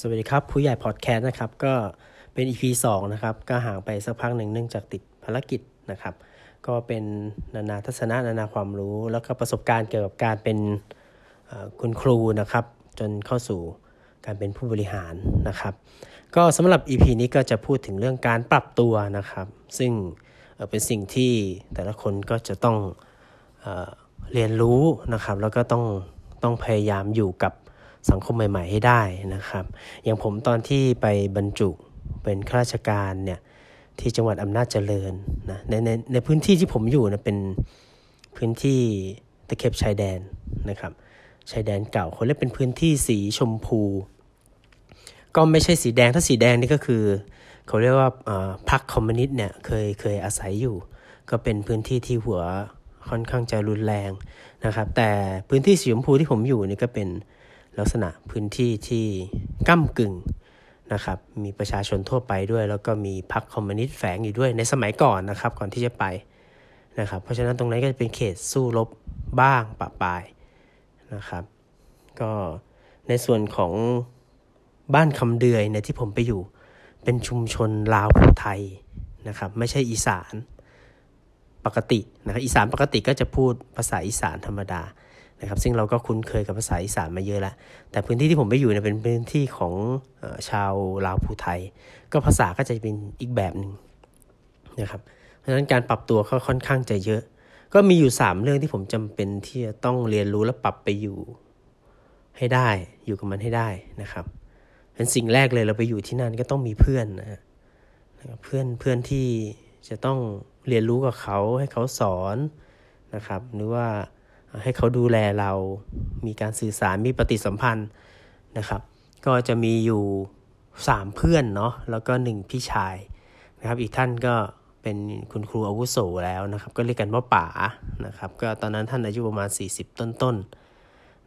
สวัสดีครับ ผู้ใหญ่พอดแคสต์นะครับ ก็เป็น EP 2 นะครับ ก็ห่างไปสักพักหนึ่งเนื่องจากติดภารกิจนะครับ ก็เป็นนานาทัศนะนานาความรู้ แล้วก็ประสบการณ์เกี่ยวกับการเป็นคุณครูนะครับ จนเข้าสู่การเป็นผู้บริหารนะครับ ก็สำหรับ EP นี้ก็จะพูดถึงเรื่องการปรับตัวนะครับ ซึ่งเป็นสิ่งที่แต่ละคนก็จะต้องเอเรียนรู้นะครับ แล้วก็ต้องต้องพยายามอยู่กับ สังคมใหม่ ๆ ให้ได้นะครับ อย่างผมตอนที่ไปบรรจุเป็นข้าราชการเนี่ยที่จังหวัดอำนาจเจริญนะในในในพื้นที่ที่ผมอยู่นะเป็นพื้นที่ตะเข็บชายแดนนะครับชายแดนเก่าเขาเรียกเป็นพื้นที่สีชมพู ก็ไม่ใช่สีแดงถ้าสีแดงนี่ก็คือเขาเรียกว่าพรรคคอมมิวนิสต์เนี่ยเคยเคยอาศัยอยู่ ก็เป็นพื้นที่ที่หัวค่อนข้างจะรุนแรงนะครับ แต่พื้นที่สีชมพูที่ผมอยู่นี่ก็เป็น ลักษณะพื้นที่ที่ก้ากึ่งนะครับ มีประชาชนทั่วไปด้วย แล้วก็มีพรรคคอมมิวนิสต์แฝงอยู่ด้วยในสมัยก่อนนะครับ ก่อนที่จะไปนะครับ เพราะฉะนั้นตรงนั้นก็จะเป็นเขตสู้รบบ้างปะปายนะครับ ก็ในส่วนของบ้านคำเดือยในที่ผมไปอยู่ เป็นชุมชนลาวภูไทยนะครับ ไม่ใช่อีสานปกตินะครับอีสานปกติก็จะพูดภาษาอีสานธรรมดา นะครับซึ่งเราก็คุ้นเคยกับภาษาอีสานมาเยอะแล้ว แต่พื้นที่ที่ผมไปอยู่เนี่ยเป็นพื้นที่ของชาวลาวภูไทย ก็ภาษาก็จะเป็นอีกแบบหนึ่งนะครับเพราะฉะนั้นการปรับตัวก็ค่อนข้างจะเยอะ ก็มีอยู่ 3 เรื่องที่ผมจำเป็นที่จะต้องเรียนรู้และปรับไปอยู่ให้ได้อยู่กับมันให้ได้นะครับเป็นสิ่งแรกเลยเราไปอยู่ที่นั่นก็ต้องมีเพื่อนนะเพื่อนเพื่อนที่จะต้องเรียนรู้กับเขาให้เขาสอนนะครับ หรือว่า ให้เขาดูแลเรา มีการสื่อสาร มีปฏิสัมพันธ์นะครับ ก็จะมีอยู่ 3 เพื่อนเนาะ แล้วก็ 1 พี่ชายนะครับ อีกท่านก็เป็นคุณครูอาวุโสแล้วนะครับ ก็เรียกกันว่าป๋า นะครับ ก็ตอนนั้นท่านอายุประมาณ 40 ต้นๆน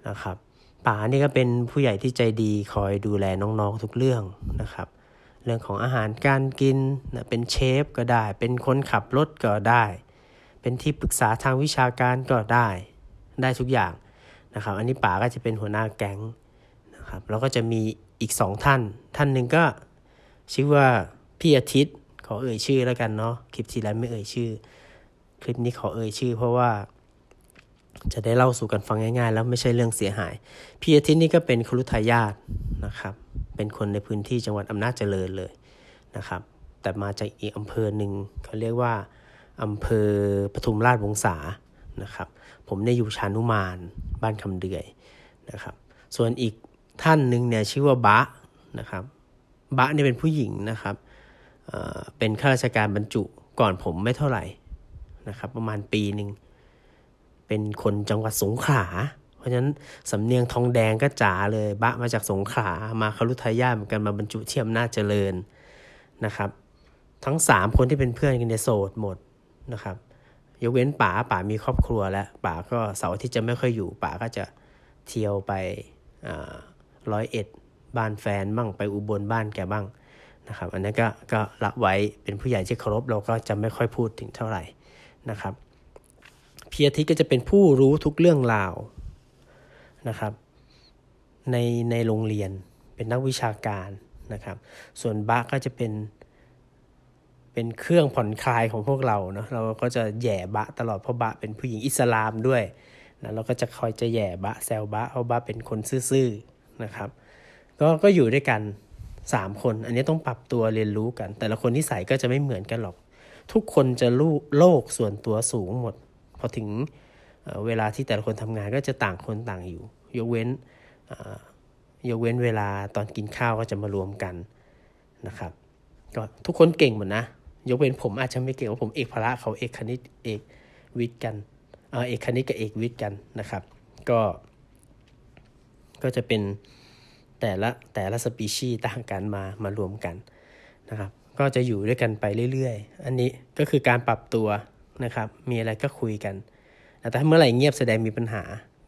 นะครับ ป๋านี่ก็เป็นผู้ใหญ่ที่ใจดีคอยดูแลน้องๆทุกเรื่องนะครับ เรื่องของอาหารการกินนะเป็นเชฟก็ได้ เป็นคนขับรถก็ได้ เป็นที่ปรึกษาทางวิชาการก็ได้ ได้ทุกอย่างนะครับ อันนี้ป๋าก็จะเป็นหัวหน้าแก๊งนะครับ แล้วก็จะมีอีกสองท่าน ท่านหนึ่งก็ชื่อว่าพี่อาทิตย์ขอเอ่ยชื่อแล้วกันเนาะคลิปที่แล้วไม่เอ่ยชื่อ คลิปนี้ขอเอ่ยชื่อ เพราะว่าจะได้เล่าสู่กันฟังง่ายๆ แล้วไม่ใช่เรื่องเสียหาย พี่อาทิตย์นี่ก็เป็นครุทายาทนะครับ เป็นคนในพื้นที่จังหวัดอำนาจเจริญเลยนะครับ แต่มาจากอีกอำเภอหนึ่งเขาเรียกว่าอำเภอปทุมราชวงศา นะครับ ผมได้อยู่ชานุมานบ้านคำเดือยนะครับ ส่วนอีกท่านหนึ่งเนี่ยชื่อว่าบะนะครับบะเนี่ยเป็นผู้หญิงนะครับเเป็นข้าราชการบรรจุก่อนผมไม่เท่าไหร่นะครับ ประมาณปีหนึ่งเป็นคนจังหวัดสงขลา เพราะฉะนั้นสำเนียงทองแดงก็จ๋าเลย บะมาจากสงขลามาคารุทายาเหมือนกันมาบรรจุเทียมหน้าเจริญนะครับ ทั้งสามคนที่เป็นเพื่อนกันเนี่ยโสดหมดนะครับ ยกเว้นป๋าป๋ามีครอบครัวแล้วป๋าก็เสาร์ที่จะไม่ค่อยอยู่ป๋าก็จะเที่ยวไปร้อยเอ็ดบ้านแฟนบ้างไปอุบลบ้านแกบ้างนะครับอันนี้ก็ก็ละไว้เป็นผู้ใหญ่ที่เคารพเราก็จะไม่ค่อยพูดถึงเท่าไหร่นะครับเพีอาทิตก็จะเป็นผู้รู้ทุกเรื่องราวนะครับ ในในโรงเรียนเป็นนักวิชาการนะครับ ส่วนบ้าก็จะเป็น เป็นเครื่องผ่อนคลายของพวกเราเนาะเราก็จะแย่บะตลอดเพราะบะเป็นผู้หญิงอิสลามด้วยนะเราก็จะคอยจะแย่บะแซวบะเอาบะเป็นคนซื่อๆนะครับก็ก็อยู่ด้วยกันสามคน อันนี้ต้องปรับตัวเรียนรู้กัน แต่ละคนที่ใส่ก็จะไม่เหมือนกันหรอก ทุกคนจะรู้โลกส่วนตัวสูงหมด พอถึงเวลาที่แต่ละคนทำงานก็จะต่างคนต่างอยู่ ยกเว้นยกเว้นเวลาตอนกินข้าวก็จะมารวมกันนะครับ ก็ทุกคนเก่งหมดนะ ยกเว้นผมอาจจะไม่เก่งว่าผมเอกพละเขาเอกคณิตเอกวิทย์กันเออเอกคณิตกับเอกวิทย์กันนะครับ ก็ ก็จะเป็นแต่ละแต่ละสปีชีส์ต่างกันมามารวมกันนะครับ ก็จะอยู่ด้วยกันไปเรื่อยๆ อันนี้ก็คือการปรับตัวนะครับ มีอะไรก็คุยกัน แต่ถ้าเมื่อไหร่เงียบแสดงมีปัญหา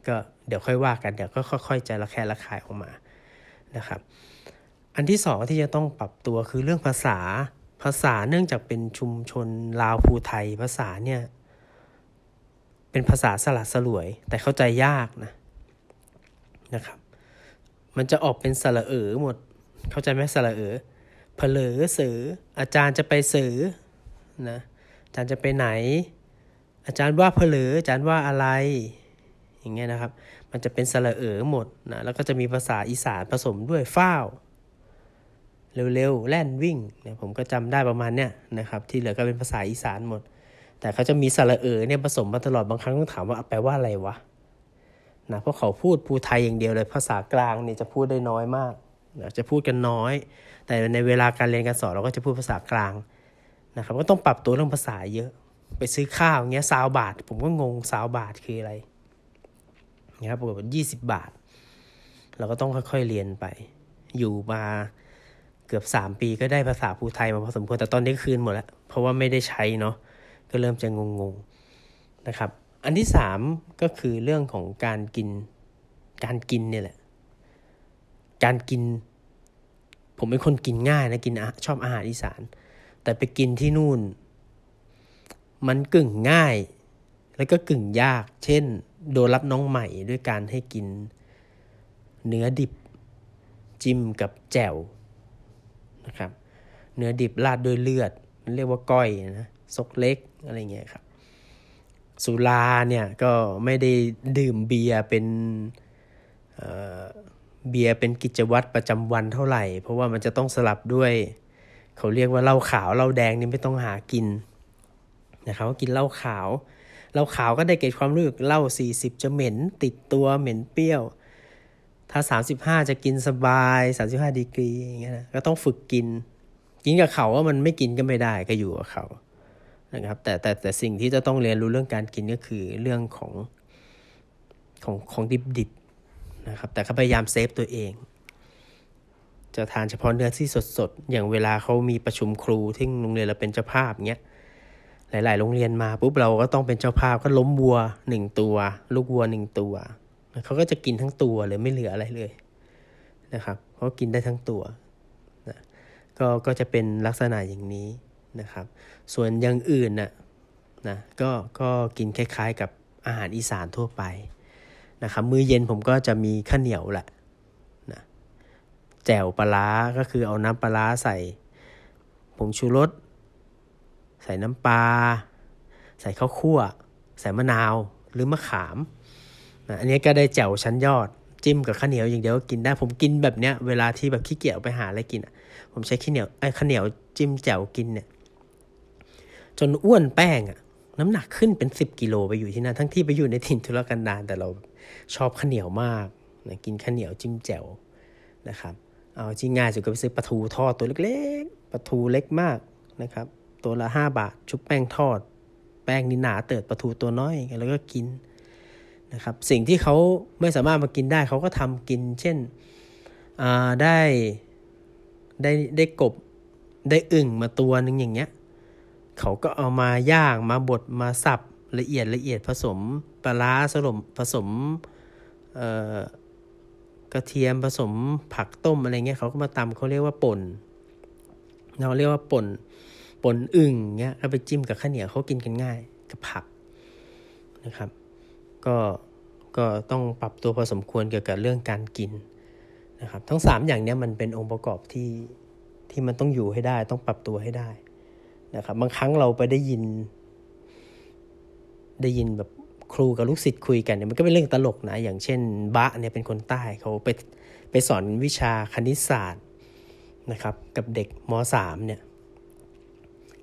ก็เดี๋ยวค่อยว่ากัน เดี๋ยวก็ค่อยๆจะระแคะระคายออกมานะครับ อันที่สองที่จะต้องปรับตัวคือเรื่องภาษา ภาษาเนื่องจากเป็นชุมชนลาวภูไทย ภาษาเนี่ยเป็นภาษาสลัดสลวย แต่เข้าใจยากนะนะครับ มันจะออกเป็นสระเอ๋อหมด เข้าใจไหมสระเออเผลอเสืออาจารย์จะไปเสือนะอาจารย์จะไปไหน อาจารย์ว่าเผลออาจารย์ว่าอะไร อย่างเงี้ยนะครับ มันจะเป็นสระเออหมดนะแล้วก็จะมีภาษาอีสานผสมด้วยฟ้าว เร็วๆ แล่นวิ่งเนี่ยผมก็จำได้ประมาณเนี้ยนะครับที่เหลือก็เป็นภาษาอีสานหมด แต่เขาจะมีสระเออเนี่ยผสมมาตลอดบางครั้งต้องถามว่าแปลว่าอะไรวะนะเพราะเขาพูดภูไทยอย่างเดียวเลยภาษากลางเนี่ยจะพูดได้น้อยมากนะจะพูดกันน้อย แต่ในเวลาการเรียนการสอนเราก็จะพูดภาษากลางนะครับก็ต้องปรับตัวเรื่องภาษาเยอะ ไปซื้อข้าวเงี้ยซาวบาท ผมก็งงซาวบาทคืออะไรนะครับปกติยี่สิบบาท เราก็ต้องค่อยๆเรียนไป อยู่มา เกือบสามปีก็ได้ภาษาภูไทยมาพอสมควรแต่ตอนนี้คืนหมดแล้ว เพราะว่าไม่ได้ใช้เนาะก็เริ่มจะงงๆนะครับ อันที่สามก็คือเรื่องของการกินการกินเนี่ยแหละ การกิน ผมเป็นคนกินง่ายนะกินชอบอาหารอีสาน แต่ไปกินที่นู่น มันกึ่งง่าย แล้วก็กึ่งยาก เช่น โดนรับน้องใหม่ด้วยการให้กิน เนื้อดิบจิ้มกับแจ่ว นะครับ เนื้อดิบราดด้วยเลือด เรียกว่าก้อยนะซกเล็กอะไรเงี้ยครับ สุราเนี่ยก็ไม่ได้ดื่มเบียร์เป็นเบียร์เป็นกิจวัตรประจำวันเท่าไหร่ เพราะว่ามันจะต้องสลับด้วย เขาเรียกว่าเหล้าขาวเหล้าแดงนี่ไม่ต้องหากินนะครับกินเหล้าขาวเหล้าขาวก็ได้เกิดความรู้สึกเหล้า40 จะเหม็นติดตัวเหม็นเปรี้ยว ถ้าสามสิบห้าจะกินสบายสามสิบห้าดีกรีอย่างเงี้ยนะก็ต้องฝึกกิน กินกับเขาว่ามันไม่กินก็ไม่ได้ก็อยู่กับเขานะครับแต่แต่แต่สิ่งที่จะต้องเรียนรู้เรื่องการกินก็คือเรื่องของของของดิบดิบนะครับแต่เขาพยายามเซฟตัวเอง จะทานเฉพาะเนื้อที่สดสดอย่างเวลาเขามีประชุมครูที่โรงเรียนเราเป็นเจ้าภาพเงี้ยหลาย ๆ โรงเรียนมาปุ๊บเราก็ต้องเป็นเจ้าภาพก็ล้มวัวหนึ่งตัว ลูกวัวหนึ่งตัว เขาก็จะกินทั้งตัวเลยไม่เหลืออะไรเลยนะครับเขากินได้ทั้งตัวนะก็ก็จะเป็นลักษณะอย่างนี้นะครับ ส่วนอย่างอื่นน่ะนะก็ก็กินคล้ายๆกับอาหารอีสานทั่วไปนะครับมื้อเย็นผมก็จะมีข้าวเหนียวแหละนะแจ่วปลาก็คือเอาน้ำปลาใส่ผงชูรสใส่น้ำปลาใส่ข้าวคั่ว ใส่มะนาวหรือมะขาม อันนี้ก็ได้แจ่วชั้นยอด จิ้มกับข้าวเหนียวอย่างเดียวก็กินได้ ผมกินแบบเนี้ยเวลาที่แบบขี้เกียจไปหาอะไรกินอะ ผมใช้ข้าวเหนียวไอ้ข้าวเหนียวจิ้มแจ่วกินเนี่ย จนอ้วนแป้งอะ น้ำหนักขึ้นเป็นสิบกิโลไปอยู่ที่นั่นทั้งที่ไปอยู่ในถิ่นทุรกันดารแต่เราชอบข้าวเหนียวมากนะกินข้าวเหนียวจิ้มแจ่วนะครับ เอาจริงง่ายสุดก็ไปซื้อปลาทูทอดตัวเล็กๆปลาทูเล็กมากนะครับ ตัวละห้าบาท ชุบแป้งทอด แป้งนี่หนาเติดปลาทูตัวน้อยแล้วก็กิน นะครับสิ่งที่เขาไม่สามารถมากินได้เขาก็ทำกิน เช่นได้ได้ได้กบได้อึ่งมาตัวหนึ่งอย่างเงี้ยเขาก็เอามาย่างมาบดมาสับละเอียดละเอียดผสมปลาสลมผสมกระเทียมผสมผักต้มอะไรเงี้ยเขาก็มาตำเขาเรียกว่าป่นเราเรียกว่าป่นป่นอึ่งเงี้ยเอาไปจิ้มกับข้าวเหนียวเขากินกันง่ายกับผักนะครับ ก็ก็ต้องปรับตัวพอสมควรเกี่ยวกับเรื่องการกินนะครับทั้ง 3 อย่างนี้มันเป็นองค์ประกอบที่ที่มันต้องอยู่ให้ได้ ต้องปรับตัวให้ได้นะครับบางครั้งเราไปได้ยิน ได้ยินแบบครูกับลูกศิษย์คุยกันเนี่ยมันก็เป็นเรื่องตลกนะ อย่างเช่นบะเนี่ยเป็นคนใต้เขาไปไปสอนวิชาคณิตศาสตร์นะครับ กับเด็กมสามเนี่ย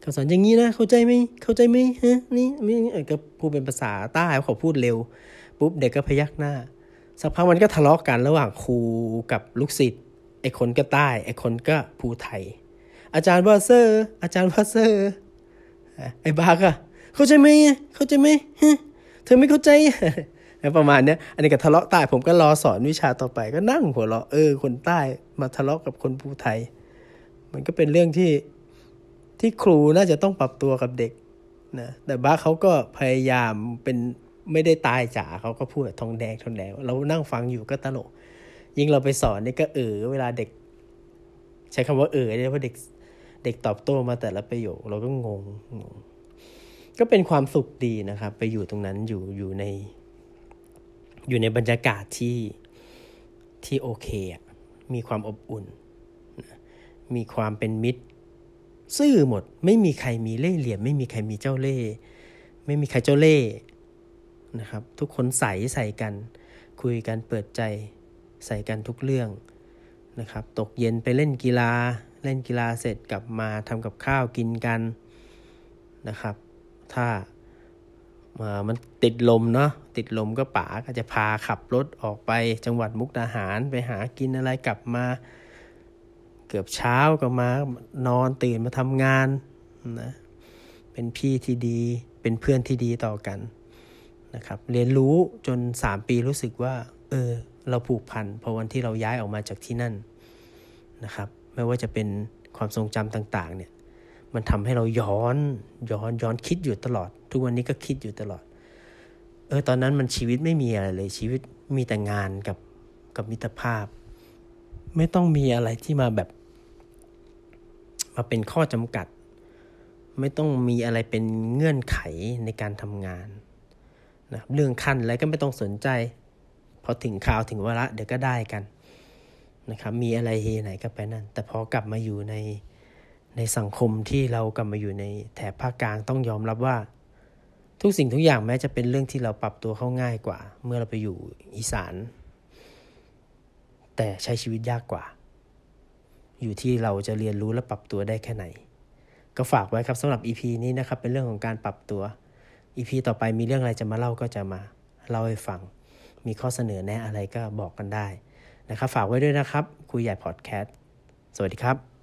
เขาสอนอย่างนี้นะ เข้าใจไหมเข้าใจไหมฮะนี่นี่ก็พูดเป็นภาษาใต้เขาพูดเร็ว ปุ๊บเด็กก็พยักหน้า สักพักมันก็ทะเลาะกันระหว่างครูกับลูกศิษย์ไอ้คนก็ใต้ไอ้คนก็ภูไทย อาจารย์ว่าเซอร์ อาจารย์ว่าเซอร์ไอ้บาก็เข้าใจไหมเข้าใจไหมเธอไม่เข้าใจประมาณเนี้ยอันนี้ก็ทะเลาะใต้ผมก็รอสอนวิชาต่อไปก็นั่งหัวเราะเออคนใต้มาทะเลาะกับคนภูไทย มันก็เป็นเรื่องที่ ที่ครูน่าจะต้องปรับตัวกับเด็กนะแต่บ้าเขาก็พยายามเป็นไม่ได้ตายจ๋าเขาก็พูดแบบทองแดงทองแดงเรานั่งฟังอยู่ก็ตลก ยิ่งเราไปสอนนี่ก็เออเวลาเด็ก ใช้คำว่าเออเนี่ยเพราะเด็กเด็กตอบโต้มาแต่ละประโยค เราก็งงงงก็เป็นความสุขดีนะครับ ไปอยู่ตรงนั้นอยู่อยู่ใน อยู่ในบรรยากาศที่ที่โอเคมีความอบอุ่น มีความเป็นมิตร ซื่อหมด ไม่มีใครมีเล่ห์เหลี่ยม ไม่มีใครมีเจ้าเล่ห์ไม่มีใครเจ้าเล่ห์นะครับ ทุกคนใส่ใส่กัน คุยกันเปิดใจใส่กันทุกเรื่องนะครับ ตกเย็นไปเล่นกีฬา เล่นกีฬาเสร็จกลับมาทำกับข้าวกินกันนะครับ ถ้ามันติดลมเนาะติดลมก็ป๋าก็จะพาขับรถออกไปจังหวัดมุกดาหารไปหากินอะไรกลับมา กือบเช้าก็มานอนตื่นมาทำงานนะเป็นพี่ที่ดีเป็นเพื่อนที่ดีต่อกันนะครับเรียนรู้จนสามปีรู้สึกว่าเออเราผูกพันพอวันที่เราย้ายออกมาจากที่นั่นนะครับไม่ว่าจะเป็นความทรงจำต่างๆเนี่ยมันทำให้เราย้อนย้อนย้อนคิดอยู่ตลอด ทุกวันนี้ก็คิดอยู่ตลอดเออตอนนั้นมันชีวิตไม่มีอะไรเลยชีวิตมีแต่งานกับกับมิตรภาพ ไม่ต้องมีอะไรที่มาแบบ มาเป็นข้อจำกัด ไม่ต้องมีอะไรเป็นเงื่อนไขในการทำงานนะเรื่องขั้นอะไรก็ไม่ต้องสนใจพอถึงข่าวถึงวาระเดี๋ยวก็ได้กันนะครับ มีอะไรเฮไหนก็ไปนั่น แต่พอกลับมาอยู่ในในสังคมที่เรากลับมาอยู่ในแถบภาคกลางต้องยอมรับว่า ทุกสิ่งทุกอย่างแม้จะเป็นเรื่องที่เราปรับตัวเข้าง่ายกว่า เมื่อเราไปอยู่อีสาน แต่ใช้ชีวิตยากกว่า อยู่ที่เราจะเรียนรู้และปรับตัวได้แค่ไหน ก็ฝากไว้ครับสำหรับ EP นี้นะครับเป็นเรื่องของการปรับตัว EP ต่อไปมีเรื่องอะไรจะมาเล่าก็จะมาเล่าให้ฟัง มีข้อเสนอแนะอะไรก็บอกกันได้นะครับ ฝากไว้ด้วยนะครับ คุยใหญ่พอดแคสต์สวัสดีครับ